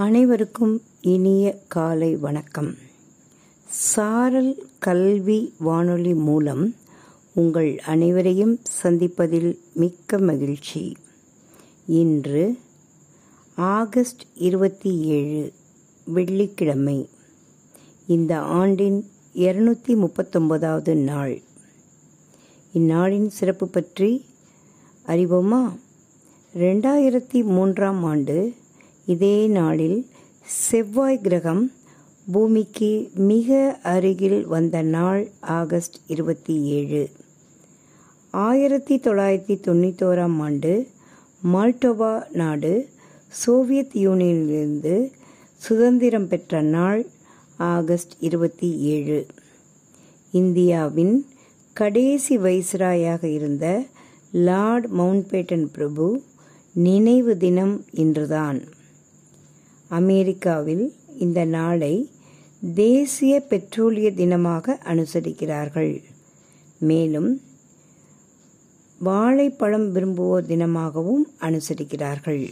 அனைவருக்கும் இனிய காலை வணக்கம். சாரல் கல்வி வானொலி மூலம் உங்கள் அனைவரையும் சந்திப்பதில் மிக்க மகிழ்ச்சி. இன்று ஆகஸ்ட் இருபத்தி ஏழு வெள்ளிக்கிழமை. இந்த ஆண்டின் இருநூத்தி முப்பத்தொன்பதாவது நாள். இந்நாளின் சிறப்பு பற்றி அறிவோமா? ரெண்டாயிரத்தி மூன்றாம் ஆண்டு இதே நாளில் செவ்வாய் கிரகம் பூமிக்கு மிக அருகில் வந்த நாள் ஆகஸ்ட் இருபத்தி ஏழு. ஆயிரத்தி தொள்ளாயிரத்தி தொண்ணூத்தோராம் ஆண்டு மால்டோவா நாடு சோவியத் யூனியனிலிருந்து சுதந்திரம் பெற்ற நாள் ஆகஸ்ட் இருபத்தி ஏழு. இந்தியாவின் கடைசி வைஸ்ராயாக இருந்த லார்ட் மவுண்ட்பேட்டன் பிரபு நினைவு தினம் இன்றுதான். அமெரிக்காவில் இந்த நாளை தேசிய பெட்ரோலிய தினமாக அனுசரிக்கிறார்கள். மேலும் வாழைப்பழம் விரும்புவோர் தினமாகவும் அனுசரிக்கிறார்கள்.